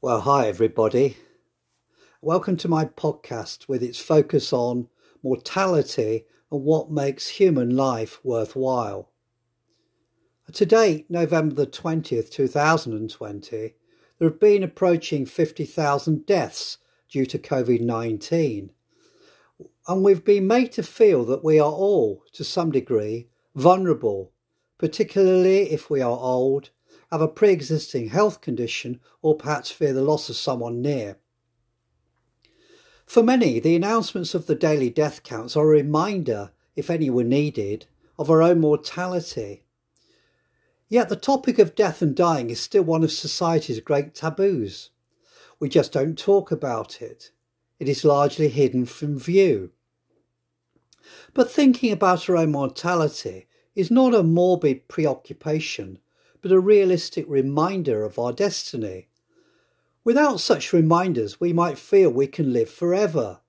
Well, hi, everybody. Welcome to my podcast with its focus on mortality and what makes human life worthwhile. To date, November the 20th, 2020, there have been approaching 50,000 deaths due to COVID 19. And we've been made to feel that we are all, to some degree, vulnerable, particularly if we are old have a pre existing health condition, or perhaps fear the loss of someone near. For many, the announcements of the daily death counts are a reminder, if any were needed, of our own mortality. Yet the topic of death and dying is still one of society's great taboos. We just don't talk about it. It is largely hidden from view. But thinking about our own mortality is not a morbid preoccupation, but a realistic reminder of our destiny. Without such reminders, we might feel we can live forever,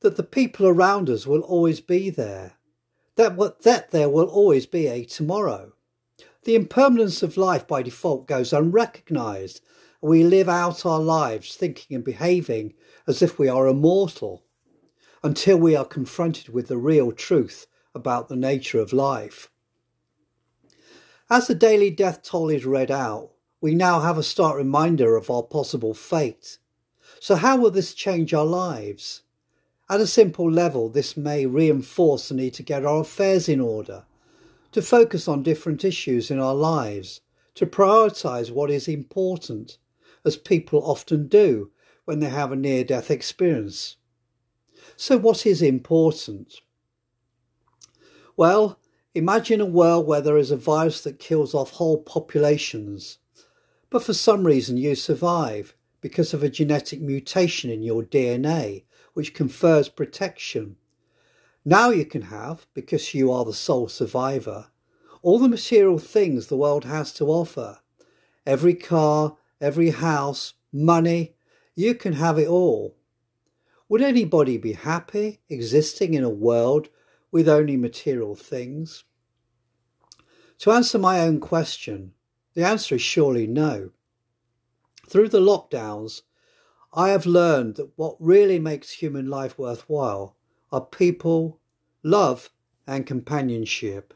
that the people around us will always be there, that, that there will always be a tomorrow. The impermanence of life by default goes unrecognized, and we live out our lives thinking and behaving as if we are immortal until we are confronted with the real truth about the nature of life. As the daily death toll is read out, we now have a stark reminder of our possible fate. So, how will this change our lives? At a simple level, this may reinforce the need to get our affairs in order, to focus on different issues in our lives, to prioritise what is important, as people often do when they have a near death experience. So, what is important? Well, Imagine a world where there is a virus that kills off whole populations, but for some reason you survive because of a genetic mutation in your DNA which confers protection. Now you can have, because you are the sole survivor, all the material things the world has to offer. Every car, every house, money, you can have it all. Would anybody be happy existing in a world with only material things? To answer my own question, the answer is surely no. Through the lockdowns, I have learned that what really makes human life worthwhile are people, love, and companionship.